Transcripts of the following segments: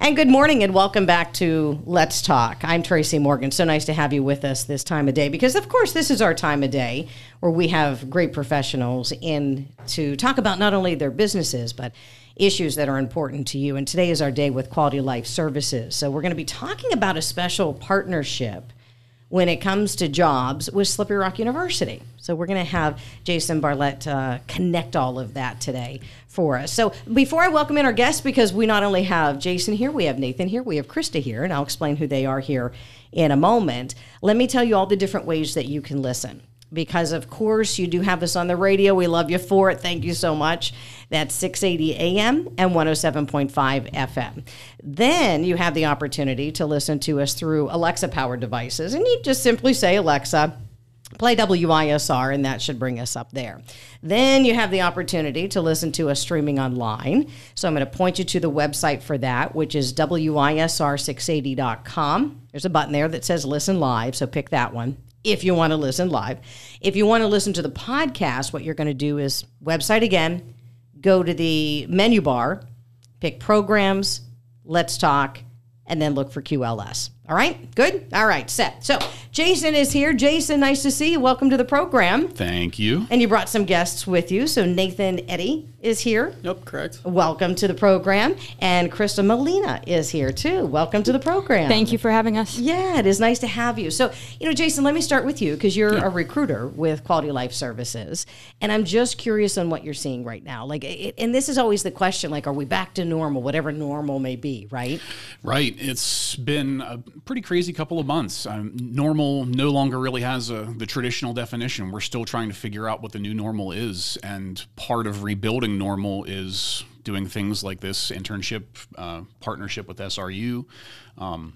And good morning and welcome back to Let's Talk. I'm Tracy Morgan. So nice to have you with us this time of day because, of course, this is our time of day where we have great professionals in to talk about not only their businesses, but issues that are important to you. And today is our day with Quality Life Services. So we're going to be talking about a special partnership when it comes to jobs with Slippery Rock University. So we're going to have Jason Bartlett uh, connect all of that today for us. So before I welcome in our guests, because we not only have Jason here, we have Nathan here, we have Krista here, and I'll explain who they are here in a moment. Let me tell you all the different ways that you can listen because of course you do have us on the radio. We love you for it. Thank you so much. That's 680 AM and 107.5 FM. Then you have the opportunity to listen to us through Alexa powered devices. And you just simply say, Alexa, play WISR, and that should bring us up there. Then you have the opportunity to listen to us streaming online. So I'm going to point you to the website for that, which is WISR680.com. There's a button there that says listen live, so pick that one if you want to listen live. If you want to listen to the podcast, what you're going to do is website again, go to the menu bar, pick programs, let's talk, and then look for QLS. All right, good. All right, set. So Jason is here. Jason, nice to see you. Welcome to the program. Thank you. And you brought some guests with you. So Nathan Eddy is here. Yep, correct. Welcome to the program. And Krista Molina is here too. Welcome to the program. Thank you for having us. Yeah, it is nice to have you. So, you know, Jason, let me start with you because you're yeah. a recruiter with Quality Life Services. And I'm just curious on what you're seeing right now. Like, it, and this is always the question like, are we back to normal, whatever normal may be, right? Right. It's been a pretty crazy couple of months. Um, normal no longer really has a, the traditional definition. We're still trying to figure out what the new normal is, and part of rebuilding normal is doing things like this internship uh, partnership with SRU. Um,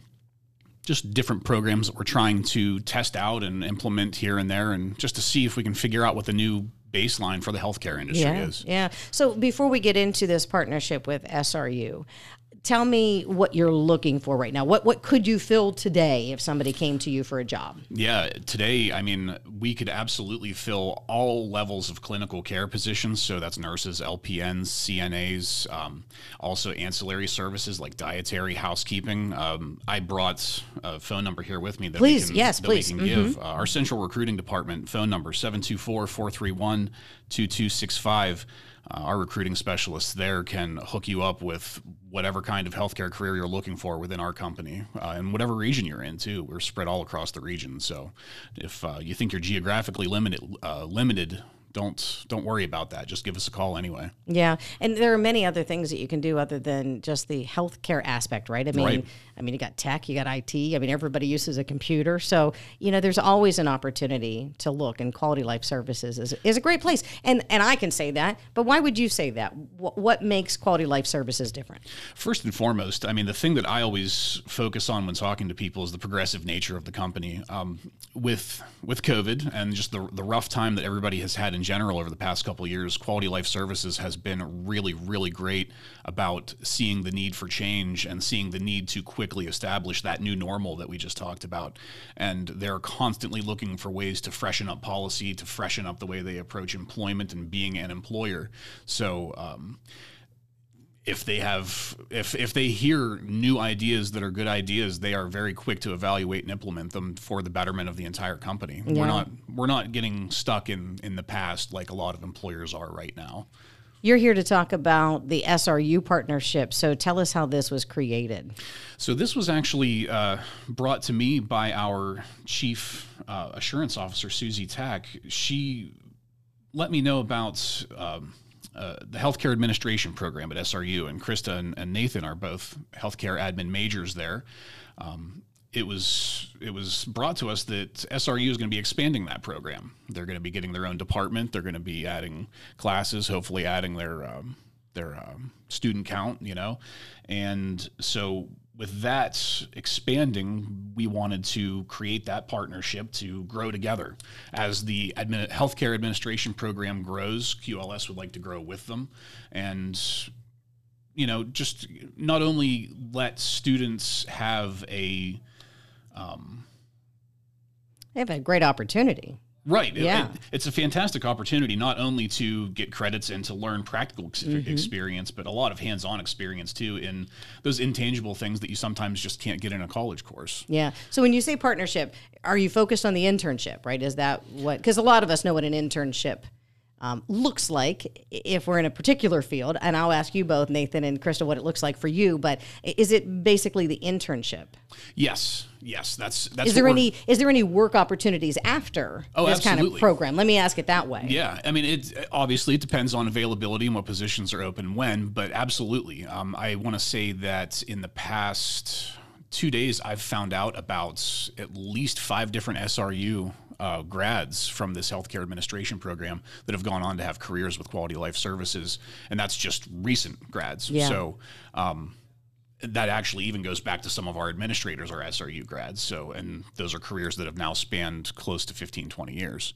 just different programs that we're trying to test out and implement here and there, and just to see if we can figure out what the new baseline for the healthcare industry yeah, is. Yeah. So before we get into this partnership with SRU, tell me what you're looking for right now. What what could you fill today if somebody came to you for a job? Yeah, today, I mean, we could absolutely fill all levels of clinical care positions. So that's nurses, LPNs, CNAs, um, also ancillary services like dietary, housekeeping. Um, I brought a phone number here with me that please, we can, yes, that please. we can mm-hmm. give. Uh, our central recruiting department phone number 724 431 2265 uh, our recruiting specialists there can hook you up with whatever kind of healthcare career you're looking for within our company uh, and whatever region you're in too. We're spread all across the region. So if uh, you think you're geographically limited, uh, limited don't don't worry about that. Just give us a call anyway. Yeah, and there are many other things that you can do other than just the healthcare aspect, right? I mean, right. I mean, you got tech, you got IT. I mean, everybody uses a computer, so you know, there's always an opportunity to look. And Quality Life Services is, is a great place, and and I can say that. But why would you say that? What, what makes Quality Life Services different? First and foremost, I mean, the thing that I always focus on when talking to people is the progressive nature of the company. Um, with with COVID and just the the rough time that everybody has had in general over the past couple years, Quality Life Services has been really, really great about seeing the need for change and seeing the need to quickly establish that new normal that we just talked about. And they're constantly looking for ways to freshen up policy, to freshen up the way they approach employment and being an employer. So, um, if they have if if they hear new ideas that are good ideas they are very quick to evaluate and implement them for the betterment of the entire company yeah. we're not we're not getting stuck in in the past like a lot of employers are right now you're here to talk about the SRU partnership. So tell us how this was created. So, this was actually uh, brought to me by our chief uh, assurance officer, Susie Tack. She let me know about um, uh, the healthcare administration program at SRU, and Krista and, and Nathan are both healthcare admin majors there. Um, it was it was brought to us that SRU is going to be expanding that program. They're going to be getting their own department. They're going to be adding classes, hopefully adding their um, their um, student count. You know, and so with that expanding, we wanted to create that partnership to grow together. As the admin, healthcare administration program grows, QLS would like to grow with them. And, you know, just not only let students have a. Um, they have a great opportunity. Right. It- Yeah. it- it's a fantastic opportunity not only to get credits and to learn practical ex- Mm-hmm. experience, but a lot of hands on experience too in those intangible things that you sometimes just can't get in a college course. Yeah. So when you say partnership, are you focused on the internship, right? Is that what? Because a lot of us know what an internship um, looks like if we're in a particular field. And I'll ask you both, Nathan and Krista, what it looks like for you. But is it basically the internship? Yes. Yes. That's that's Is there any is there any work opportunities after Oh, this kind of program? Let me ask it that way. Yeah, I mean, it obviously it depends on availability and what positions are open when, but absolutely, um, I want to say that in the past two days, I've found out about at least five different SRU uh, grads from this healthcare administration program that have gone on to have careers with quality life services, and that's just recent grads. Yeah. So. Um, that actually even goes back to some of our administrators are SRU grads. So, and those are careers that have now spanned close to 15, 20 years.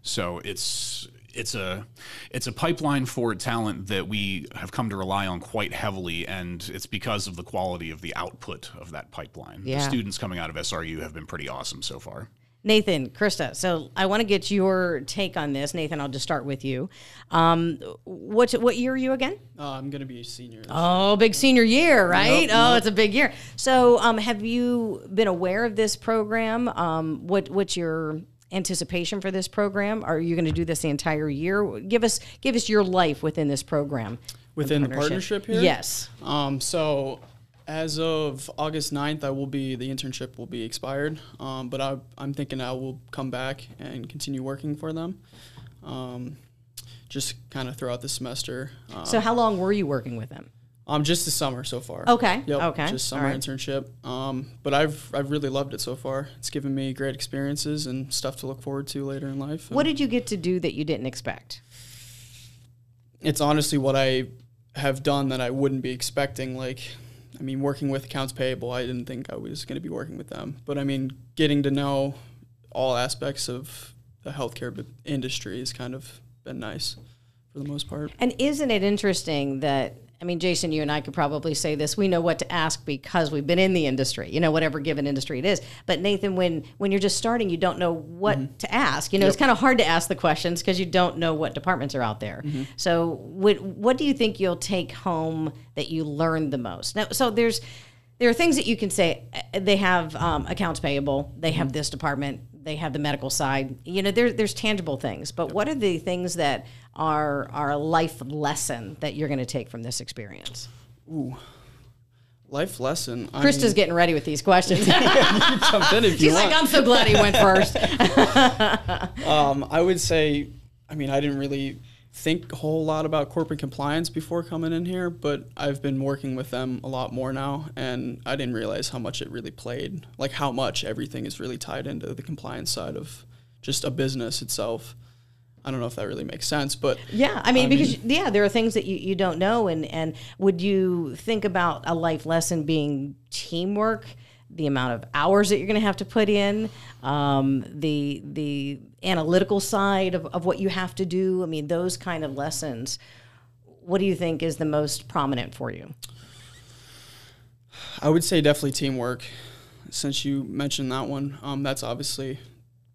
So it's, it's a it's a pipeline for talent that we have come to rely on quite heavily, and it's because of the quality of the output of that pipeline. Yeah. The students coming out of SRU have been pretty awesome so far. Nathan, Krista. So I want to get your take on this. Nathan, I'll just start with you. Um, what what year are you again? Uh, I'm gonna be a senior. Oh, big senior year, right? Yep, oh, yep. it's a big year. So, um, have you been aware of this program? Um, what what's your anticipation for this program? Are you going to do this the entire year? Give us give us your life within this program. Within the partnership here? Yes. Um, so as of August 9th, I will be the internship will be expired. Um, but I, I'm thinking I will come back and continue working for them. Um, just kind of throughout the semester. Um, So, how long were you working with them? um, just the summer so far. Okay, Yep. okay, Just summer right. internship. Um, but I've I've really loved it so far. It's given me great experiences and stuff to look forward to later in life. What did you get to do that you didn't expect? it's honestly what I have done that I wouldn't be expecting. Like, I mean, working with accounts payable, I didn't think I was going to be working with them. But I mean, getting to know all aspects of the healthcare industry has kind of been nice for the most part. And isn't it interesting that I mean, Jason, you and I could probably say this. We know what to ask because we've been in the industry, you know, whatever given industry it is. But Nathan, when when you're just starting, you don't know what to ask. You know, it's kind of hard to ask the questions because you don't know what departments are out there. So, what what do you think you'll take home that you learned the most? Now, so there's there are things that you can say. uh, They have um, accounts payable. They have this department. They have the medical side. You know, there, there's tangible things. But what are the things that are are a life lesson that you're going to take from this experience? Ooh, life lesson. I Krista's mean, getting ready with these questions. jump in if you want. like, I'm so glad he went first. Um, I would say, I mean, I didn't really think a whole lot about corporate compliance before coming in here, but I've been working with them a lot more now, and I didn't realize how much it really played, like how much everything is really tied into the compliance side of just a business itself. I don't know if that really makes sense, but Yeah, I mean, because yeah, there are things that you, you don't know, and and would you think about a life lesson being teamwork, the amount of hours that you're going to have to put in, um, the the analytical side of, of what you have to do. I mean, those kind of lessons. What do you think is the most prominent for you? I would say definitely teamwork. Since you mentioned that one, um, that's obviously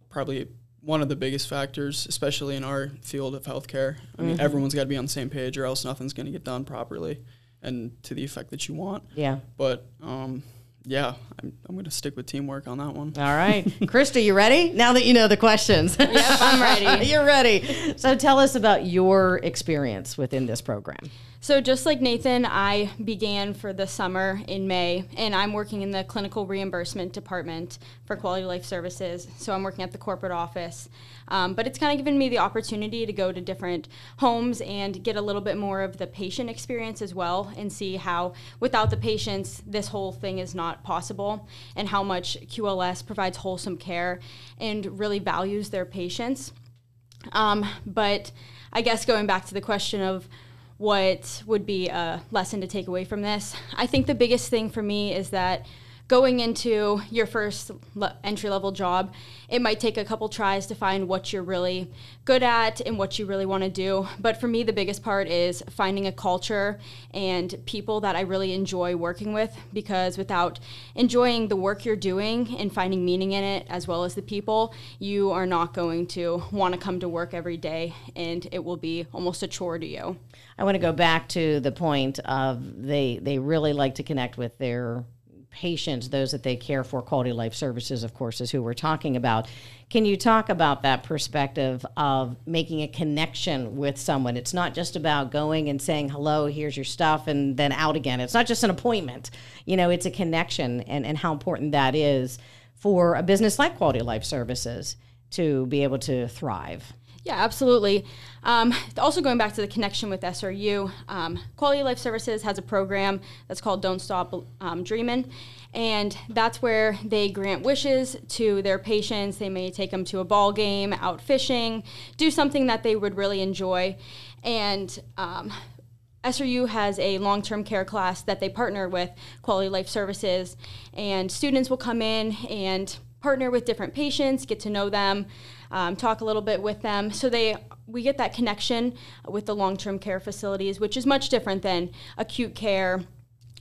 probably one of the biggest factors, especially in our field of healthcare. I mean, everyone's got to be on the same page, or else nothing's going to get done properly and to the effect that you want. Yeah. But um, yeah, I'm, I'm going to stick with teamwork on that one. All right, Krista, you ready? Now that you know the questions. Yep, I'm ready. You're ready. So tell us about your experience within this program. So, just like Nathan, I began for the summer in May, and I'm working in the clinical reimbursement department for Quality Life Services. So, I'm working at the corporate office. Um, but it's kind of given me the opportunity to go to different homes and get a little bit more of the patient experience as well and see how, without the patients, this whole thing is not possible, and how much QLS provides wholesome care and really values their patients. Um, but I guess going back to the question of what would be a lesson to take away from this, I think the biggest thing for me is that going into your first entry level job, it might take a couple tries to find what you're really good at and what you really want to do. But for me, the biggest part is finding a culture and people that I really enjoy working with because without enjoying the work you're doing and finding meaning in it, as well as the people, you are not going to want to come to work every day and it will be almost a chore to you. I want to go back to the point of they they really like to connect with their patients, those that they care for, quality life services, of course, is who we're talking about. Can you talk about that perspective of making a connection with someone? It's not just about going and saying, hello, here's your stuff, and then out again. It's not just an appointment. You know, it's a connection and, and how important that is for a business like Quality Life Services to be able to thrive. Yeah, absolutely. Um, also, going back to the connection with SRU, um, Quality Life Services has a program that's called Don't Stop um, Dreaming, and that's where they grant wishes to their patients. They may take them to a ball game, out fishing, do something that they would really enjoy, and um, SRU has a long term care class that they partner with Quality Life Services, and students will come in and partner with different patients, get to know them, um, talk a little bit with them. So they we get that connection with the long-term care facilities, which is much different than acute care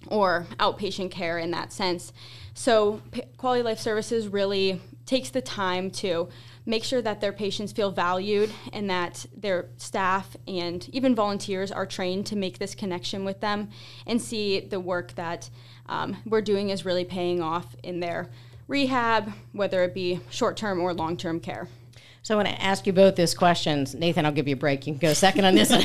or outpatient care in that sense. So P- Quality Life Services really takes the time to make sure that their patients feel valued and that their staff and even volunteers are trained to make this connection with them and see the work that um, we're doing is really paying off in their rehab, whether it be short term or long term care. So I want to ask you both this questions. Nathan, I'll give you a break. You can go second on this.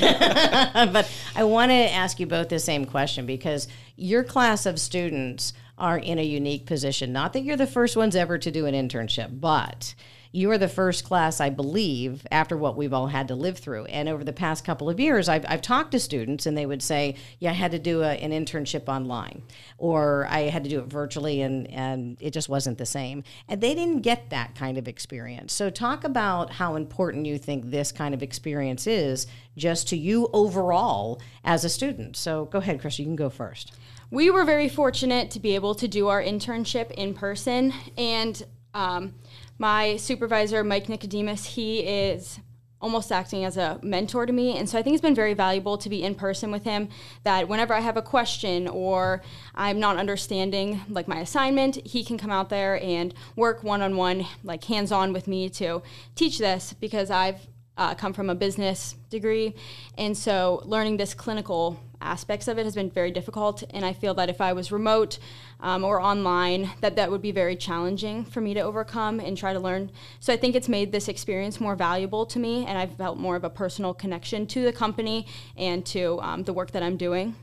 but I want to ask you both the same question because your class of students are in a unique position. Not that you're the first ones ever to do an internship, but you are the first class, I believe, after what we've all had to live through. And over the past couple of years, I've, I've talked to students and they would say, Yeah, I had to do a, an internship online, or I had to do it virtually and, and it just wasn't the same. And they didn't get that kind of experience. So, talk about how important you think this kind of experience is just to you overall as a student. So, go ahead, Chris, you can go first. We were very fortunate to be able to do our internship in person. And um, my supervisor, Mike Nicodemus, he is almost acting as a mentor to me. And so I think it's been very valuable to be in person with him that whenever I have a question or I'm not understanding like my assignment, he can come out there and work one on one, like hands on with me to teach this because I've uh, come from a business degree. And so learning this clinical aspects of it has been very difficult. And I feel that if I was remote um, or online, that that would be very challenging for me to overcome and try to learn. So I think it's made this experience more valuable to me. And I've felt more of a personal connection to the company and to um, the work that I'm doing.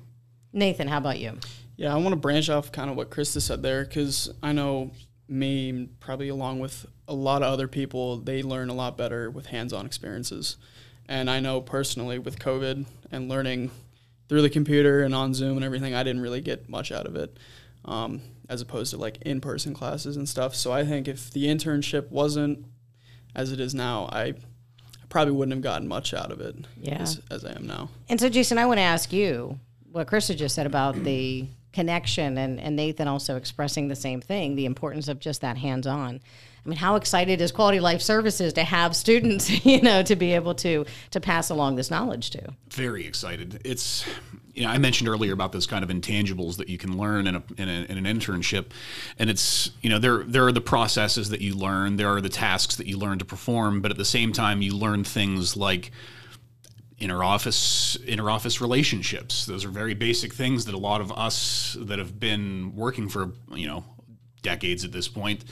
Nathan, how about you? Yeah, I want to branch off kind of what Krista said there because I know me, probably along with a lot of other people, they learn a lot better with hands on experiences. And I know personally with COVID and learning through the computer and on Zoom and everything, I didn't really get much out of it um, as opposed to like in person classes and stuff. So I think if the internship wasn't as it is now, I probably wouldn't have gotten much out of it yeah. as, as I am now. And so, Jason, I want to ask you what Krista just said about the connection and, and Nathan also expressing the same thing, the importance of just that hands on. I mean, how excited is Quality Life Services to have students, you know, to be able to to pass along this knowledge to? Very excited. It's, you know, I mentioned earlier about those kind of intangibles that you can learn in, a, in, a, in an internship, and it's, you know, there there are the processes that you learn, there are the tasks that you learn to perform, but at the same time, you learn things like inter office inter office relationships. Those are very basic things that a lot of us that have been working for you know decades at this point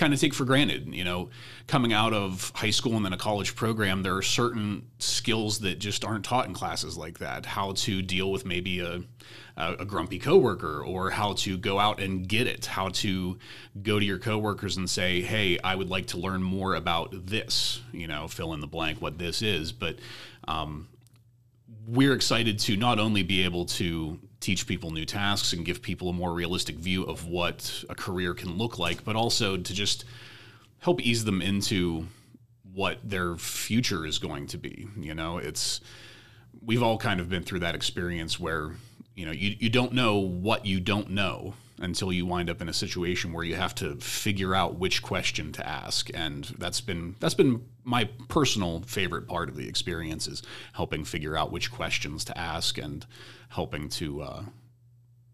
kind of take for granted. You know, coming out of high school and then a college program, there are certain skills that just aren't taught in classes like that. How to deal with maybe a a, grumpy coworker, or how to go out and get it. How to go to your coworkers and say, "Hey, I would like to learn more about this." You know, fill in the blank what this is, but. Um, we're excited to not only be able to teach people new tasks and give people a more realistic view of what a career can look like, but also to just help ease them into what their future is going to be. You know, it's we've all kind of been through that experience where you know you, you don't know what you don't know until you wind up in a situation where you have to figure out which question to ask. And that's been that's been my personal favorite part of the experience is helping figure out which questions to ask and helping to uh,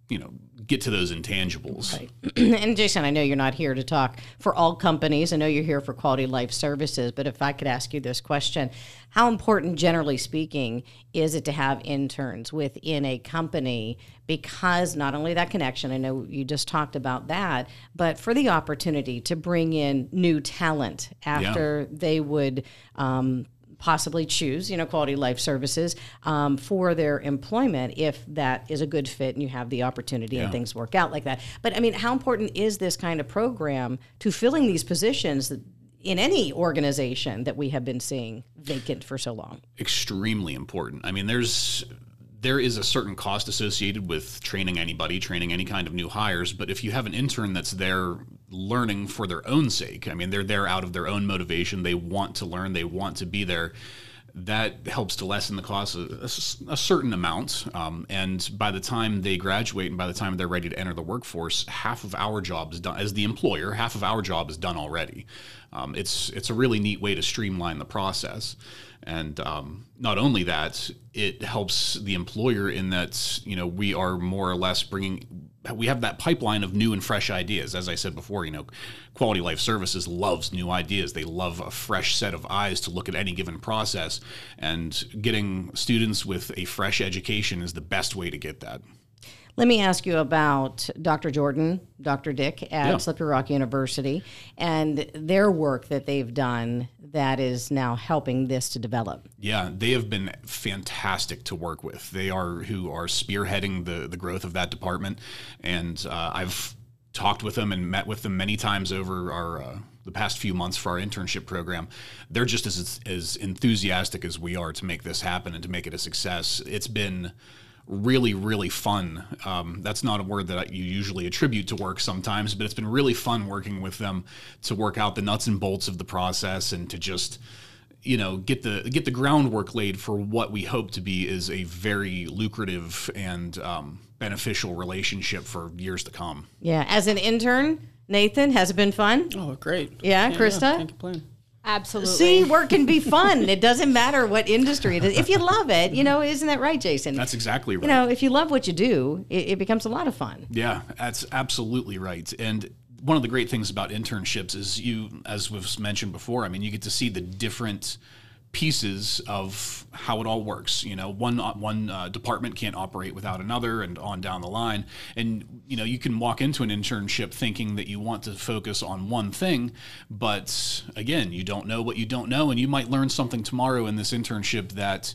you know get to those intangibles Right. and Jason, I know you're not here to talk for all companies. I know you're here for Quality Life Services, but if I could ask you this question, how important, generally speaking, is it to have interns within a company? Because not only that connection, I know you just talked about that, but for the opportunity to bring in new talent after they would. Um, possibly choose, you know, quality life services um, for their employment if that is a good fit and you have the opportunity and things work out like that. But I mean, how important is this kind of program to filling these positions that, in any organization that we have been seeing vacant for so long? extremely important. I mean, there's there is a certain cost associated with training anybody, training any kind of new hires. But if you have an intern that's there learning for their own sake, I mean, they're there out of their own motivation. They want to learn. They want to be there. That helps to lessen the cost a certain amount. Um, and by the time they graduate and by the time they're ready to enter the workforce, half of our job is done. As the employer, half of our job is done already. Um, it's it's a really neat way to streamline the process. And um, not only that, it helps the employer in that you know we are more or less bringing we have that pipeline of new and fresh ideas. As I said before, you know, Quality Life Services loves new ideas. They love a fresh set of eyes to look at any given process, and getting students with a fresh education is the best way to get that. Let me ask you about Dr. Jordan, Dr. Dick at Yeah. Slippery Rock University, and their work that they've done that is now helping this to develop. Yeah, they have been fantastic to work with. They are who are spearheading the the growth of that department, and uh, I've talked with them and met with them many times over our. Uh, the past few months for our internship program, they're just as as enthusiastic as we are to make this happen and to make it a success. It's been really, really fun. Um, that's not a word that you usually attribute to work sometimes, but it's been really fun working with them to work out the nuts and bolts of the process and to just you know get the get the groundwork laid for what we hope to be is a very lucrative and um, beneficial relationship for years to come. Yeah, as an intern, Nathan, has it been fun? Oh, great. Yeah, Krista? can't complain. Absolutely. See, work can be fun. it doesn't matter what industry it is. If you love it, you know, isn't that right, Jason? That's exactly right. you know, if you love what you do, it, it becomes a lot of fun. Yeah, that's absolutely right. And one of the great things about internships is you, as we've mentioned before, I mean, you get to see the different pieces of how it all works. You know, one one uh, department can't operate without another, and on down the line. And you know, you can walk into an internship thinking that you want to focus on one thing, but again, you don't know what you don't know, and you might learn something tomorrow in this internship that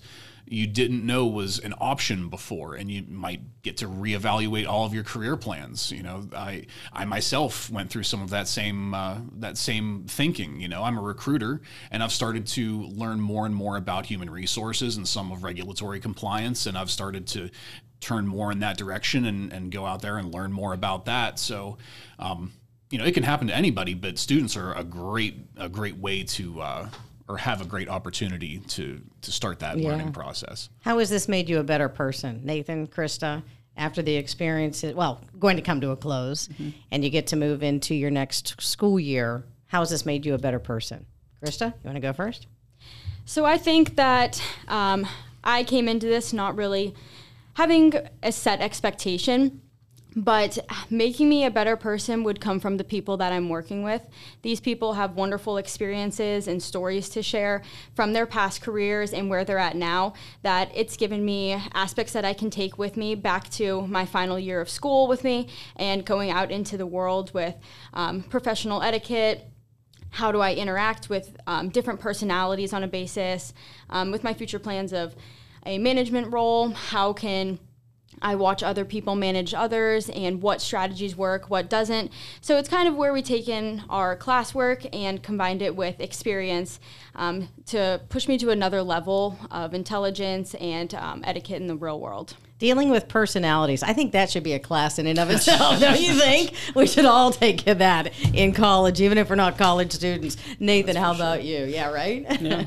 you didn't know was an option before and you might get to reevaluate all of your career plans you know? I i myself went through some of that same uh, that same thinking you know? I'm a recruiter and i've started to learn more and more about human resources and some of regulatory compliance and i've started to turn more in that direction and, and go out there and learn more about that. So um, you know it can happen to anybody but students are a great a great way to uh, or have a great opportunity to to start that learning process. How has this made you a better person, Nathan, Krista? After the experience, well, going to come to a close, and you get to move into your next school year, how has this made you a better person? Krista, you want to go first? So I think that um, I came into this not really having a set expectation, but making me a better person would come from the people that I'm working with. These people have wonderful experiences and stories to share from their past careers and where they're at now. That it's given me aspects that I can take with me back to my final year of school with me and going out into the world with um, professional etiquette how do I interact with um, different personalities on a basis, um, with my future plans of a management role, how can I watch other people manage others and what strategies work, what doesn't. So it's kind of where we take in our classwork and combined it with experience um, to push me to another level of intelligence and um, etiquette in the real world. Dealing with personalities. I think that should be a class in and of itself, don't you think? We should all take that in college, even if we're not college students. Nathan, how about you? Yeah, right? Yeah.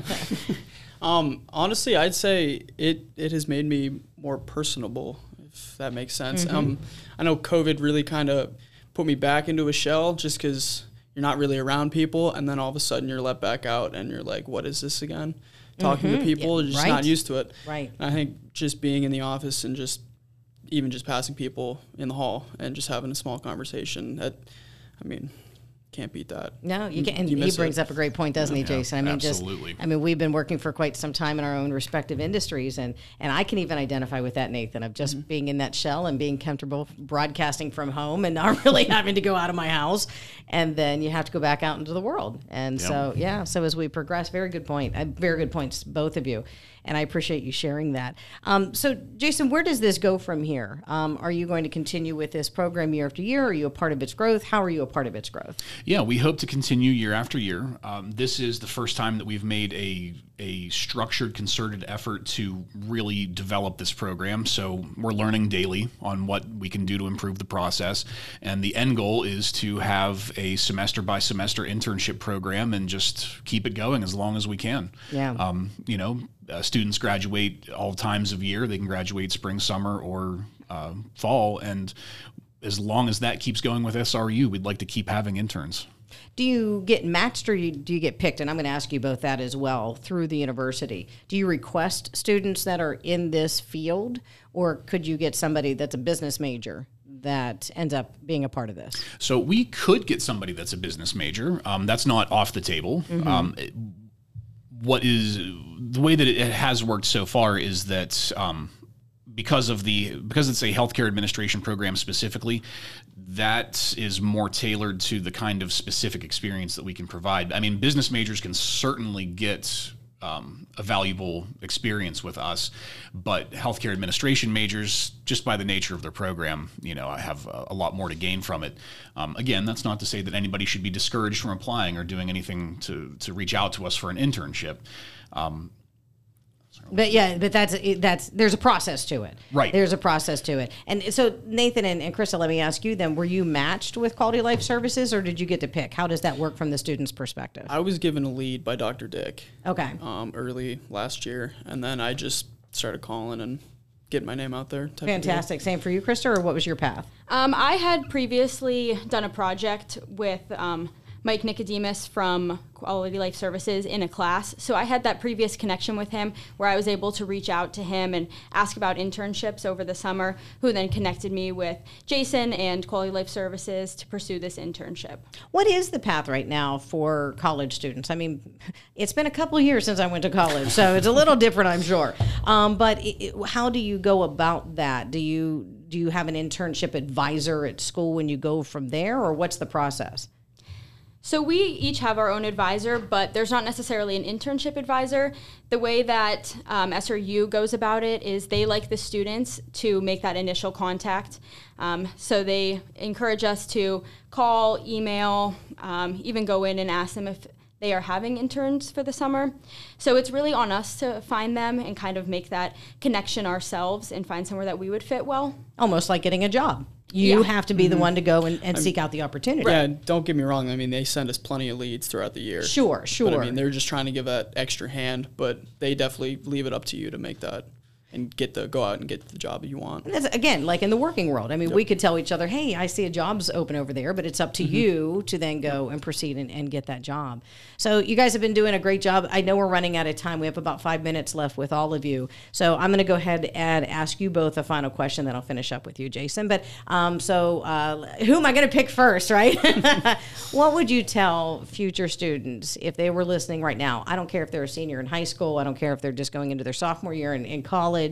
um, honestly, I'd say it it has made me more personable. If that makes sense. Um, I know COVID really kind of put me back into a shell just because you're not really around people, and then all of a sudden you're let back out, and you're like, "What is this again?" Talking to people, you're just right. not used to it. Right. And I think just being in the office and just even just passing people in the hall and just having a small conversation that, I mean, can't beat that. No, you can't. And You he brings it. up a great point, doesn't he, Jason? I mean, absolutely. just I mean, we've been working for quite some time in our own respective industries, and and I can even identify with that, Nathan, of just Mm-hmm. being in that shell and being comfortable broadcasting from home and not really having to go out of my house, and then you have to go back out into the world. And so, yeah. So as we progress, very good point. Uh, very good points, both of you. And I appreciate you sharing that. Um, so, Jason, where does this go from here? Um, are you going to continue with this program year after year? Are you a part of its growth? How are you a part of its growth? Yeah, we hope to continue year after year. Um, this is the first time that we've made a a structured, concerted effort to really develop this program. So we're learning daily on what we can do to improve the process, and the end goal is to have a semester by semester internship program and just keep it going as long as we can. Yeah. Um, you know, uh, students graduate all times of year. They can graduate spring, summer, or uh, fall, and as long as that keeps going with SRU, we'd like to keep having interns. Do you get matched or do you get picked? And I'm going to ask you both that as well through the university. Do you request students that are in this field, or could you get somebody that's a business major that ends up being a part of this? So we could get somebody that's a business major. Um, that's not off the table. Um, it- what is the way that it has worked so far is that um, because of the because it's a healthcare administration program specifically, that is more tailored to the kind of specific experience that we can provide. I mean, business majors can certainly get um, a valuable experience with us, but healthcare administration majors, just by the nature of their program, you know, I have a, a lot more to gain from it. Um, again, that's not to say that anybody should be discouraged from applying or doing anything to to reach out to us for an internship. Um, But yeah, but that's that's there's a process to it. Right. There's a process to it. And so Nathan and, and Krista, let me ask you then: Were you matched with Quality Life Services, or did you get to pick? How does that work from the student's perspective? I was given a lead by Dr. Dick Okay. um, early last year, and then I just started calling and getting my name out there. type. Fantastic. Same for you, Krista, or what was your path? Um, I had previously done a project with um, Mike Nicodemus from Quality Life Services in a class. So I had that previous connection with him where I was able to reach out to him and ask about internships over the summer, who then connected me with Jason and Quality Life Services to pursue this internship. What is the path right now for college students? I mean, it's been a couple years since I went to college, so it's a little different, I'm sure. Um, but it- how do you go about that? Do you do you have an internship advisor at school when you go from there, or what's the process? So we each have our own advisor, but there's not necessarily an internship advisor. The way that um, SRU goes about it is they like the students to make that initial contact. Um, so they encourage us to call, email, um, even go in and ask them if they are having interns for the summer. So it's really on us to find them and kind of make that connection ourselves and find somewhere that we would fit well. Almost like getting a job. You Yeah. have to be the mm-hmm. one to go and, and seek out the opportunity. Yeah, don't get me wrong. I mean, they send us plenty of leads throughout the year. Sure, sure. But I mean, they're just trying to give that extra hand, but they definitely leave it up to you to make that and get the go out and get the job you want. That's, again, like in the working world. I mean, we could tell each other, hey, I see a job's open over there, but it's up to you to then go and proceed and, and get that job. So you guys have been doing a great job. I know we're running out of time. We have about five minutes left with all of you. So I'm going to go ahead and ask you both a final question, then I'll finish up with you, Jason. But um, so uh, who am I going to pick first, right? what would you tell future students if they were listening right now? I don't care if they're a senior in high school. I don't care if they're just going into their sophomore year in, in college,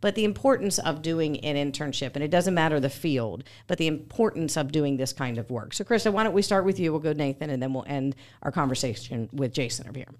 but the importance of doing an internship, and it doesn't matter the field, but the importance of doing this kind of work. So, Krista, why don't we start with you? We'll go Nathan, and then we'll end our conversation with Jason over here.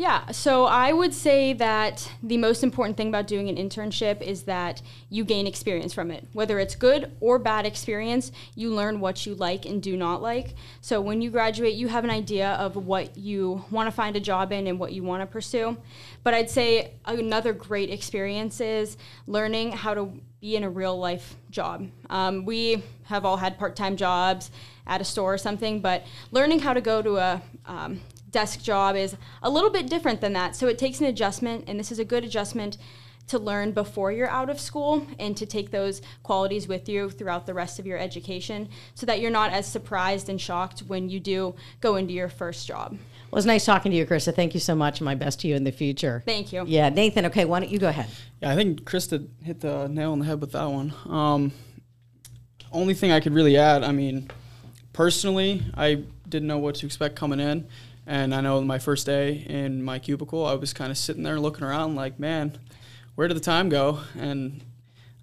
Yeah, so I would say that the most important thing about doing an internship is that you gain experience from it. Whether it's good or bad experience, you learn what you like and do not like. So when you graduate, you have an idea of what you want to find a job in and what you want to pursue. But I'd say another great experience is learning how to be in a real life job. Um, we have all had part time jobs at a store or something, but learning how to go to a um, desk job is a little bit different than that. So it takes an adjustment, and this is a good adjustment to learn before you're out of school and to take those qualities with you throughout the rest of your education so that you're not as surprised and shocked when you do go into your first job. Well, it's nice talking to you, Krista. Thank you so much. My best to you in the future. Thank you. Yeah, Nathan. Okay, why don't you go ahead? Yeah, I think Krista hit the nail on the head with that one. Um, only thing I could really add, I mean, personally, I didn't know what to expect coming in. And I know my first day in my cubicle, I was kind of sitting there looking around like, man, where did the time go? And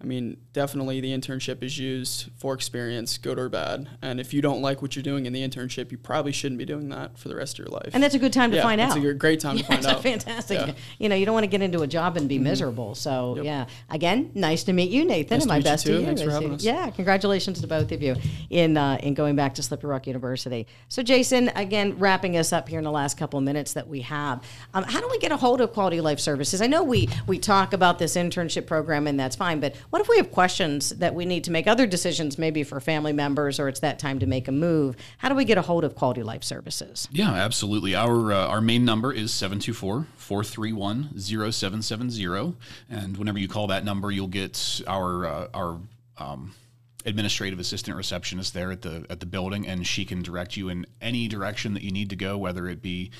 I mean, definitely the internship is used for experience, good or bad. And if you don't like what you're doing in the internship, you probably shouldn't be doing that for the rest of your life. And that's a good time to yeah, find it's out. a great time to Yeah, find it's out. fantastic. Yeah. You know, you don't want to get into a job and be miserable. So, Yep. yeah. Again, nice to meet you, Nathan. Nice and my you best too. to you. Thanks for having us. Yeah, congratulations to both of you in uh, in going back to Slippery Rock University. So, Jason, again, wrapping us up here in the last couple of minutes that we have. Um, how do we get a hold of Quality Life Services? I know we we talk about this internship program, and that's fine. But what if we have questions that we need to make other decisions, maybe for family members, or it's that time to make a move? How do we get a hold of Quality Life Services? Yeah, absolutely. Our uh, our main number is 724-431-0770 and whenever you call that number you'll get our uh, our um, administrative assistant receptionist there at the at the building and she can direct you in any direction that you need to go whether it be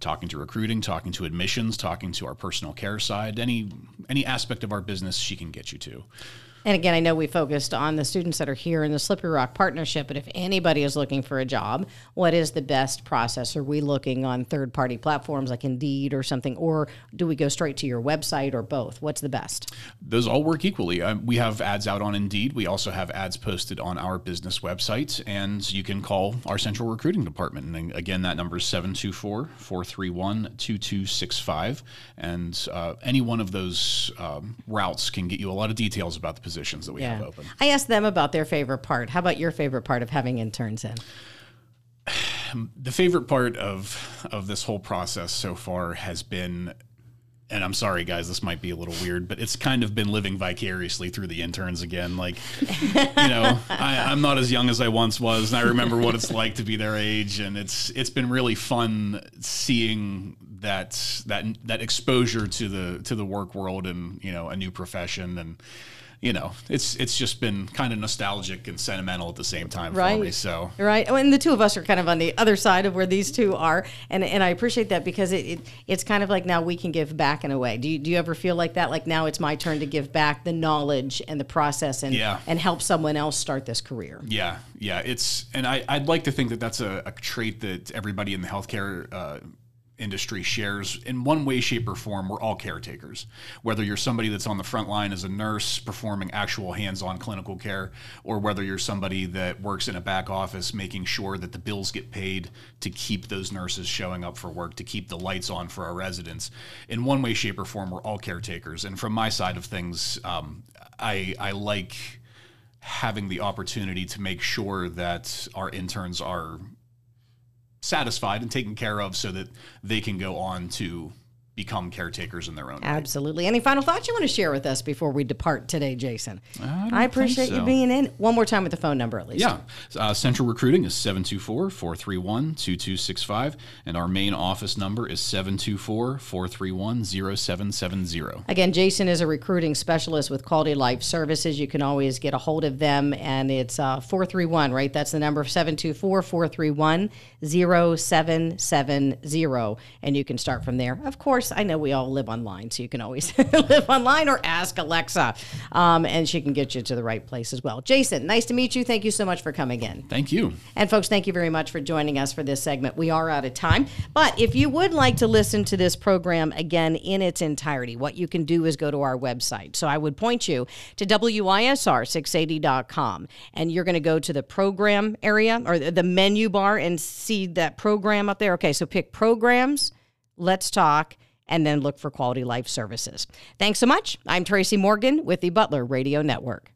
talking to recruiting, talking to admissions, talking to our personal care side, any any aspect of our business she can get you to. And again, I know we focused on the students that are here in the Slippery Rock Partnership, but if anybody is looking for a job, what is the best process? Are we looking on third party platforms like Indeed or something, or do we go straight to your website or both? What's the best? Those all work equally. Um, we have ads out on Indeed. We also have ads posted on our business website, and you can call our central recruiting department. And again, that number is 724 431 2265. And uh, any one of those um, routes can get you a lot of details about the positions that we have open. I asked them about their favorite part. How about your favorite part of having interns in? the favorite part of of this whole process so far has been and I'm sorry guys this might be a little weird but it's kind of been living vicariously through the interns again like you know I, I'm not as young as I once was and I remember what it's like to be their age and it's it's been really fun seeing that that that exposure to the to the work world and you know a new profession and you know it's it's just been kind of nostalgic and sentimental at the same time for me Right. so Right. Oh, and the two of us are kind of on the other side of where these two are. And, and I appreciate that because it, it it's kind of like now we can give back in a way. Do you, do you ever feel like that? Like now it's my turn to give back the knowledge and the process and, Yeah. and help someone else start this career. Yeah, yeah, it's and I, I'd like to think that that's a, a trait that everybody in the healthcare uh, industry shares in one way, shape, or form. We're all caretakers. Whether you're somebody that's on the front line as a nurse performing actual hands-on clinical care, or whether you're somebody that works in a back office making sure that the bills get paid to keep those nurses showing up for work, to keep the lights on for our residents. In one way, shape, or form, we're all caretakers. And from my side of things, um, I I like having the opportunity to make sure that our interns are satisfied and taken care of so that they can go on to become caretakers in their own right. Absolutely. Any final thoughts you want to share with us before we depart today, Jason? I think appreciate you being in. One more time with the phone number, at least. Yeah. Uh, Central Recruiting is 724 431 2265, and our main office number is 724 431 0770. Again, Jason is a recruiting specialist with Quality Life Services. You can always get a hold of them, and it's uh, 431, right? That's the number 724 431 0770. And you can start from there. Of course, I know we all live online, so you can always live online or ask Alexa, um, and she can get you to the right place as well. Jason, nice to meet you. Thank you so much for coming in. Thank you. And folks, thank you very much for joining us for this segment. We are out of time. But if you would like to listen to this program again in its entirety, what you can do is go to our website. So I would point you to WISR680.com and you're going to go to the program area or the menu bar and see that program up there. Okay, so pick programs, let's talk, and then look for Quality Life Services. Thanks so much. I'm Tracy Morgan with the Butler Radio Network.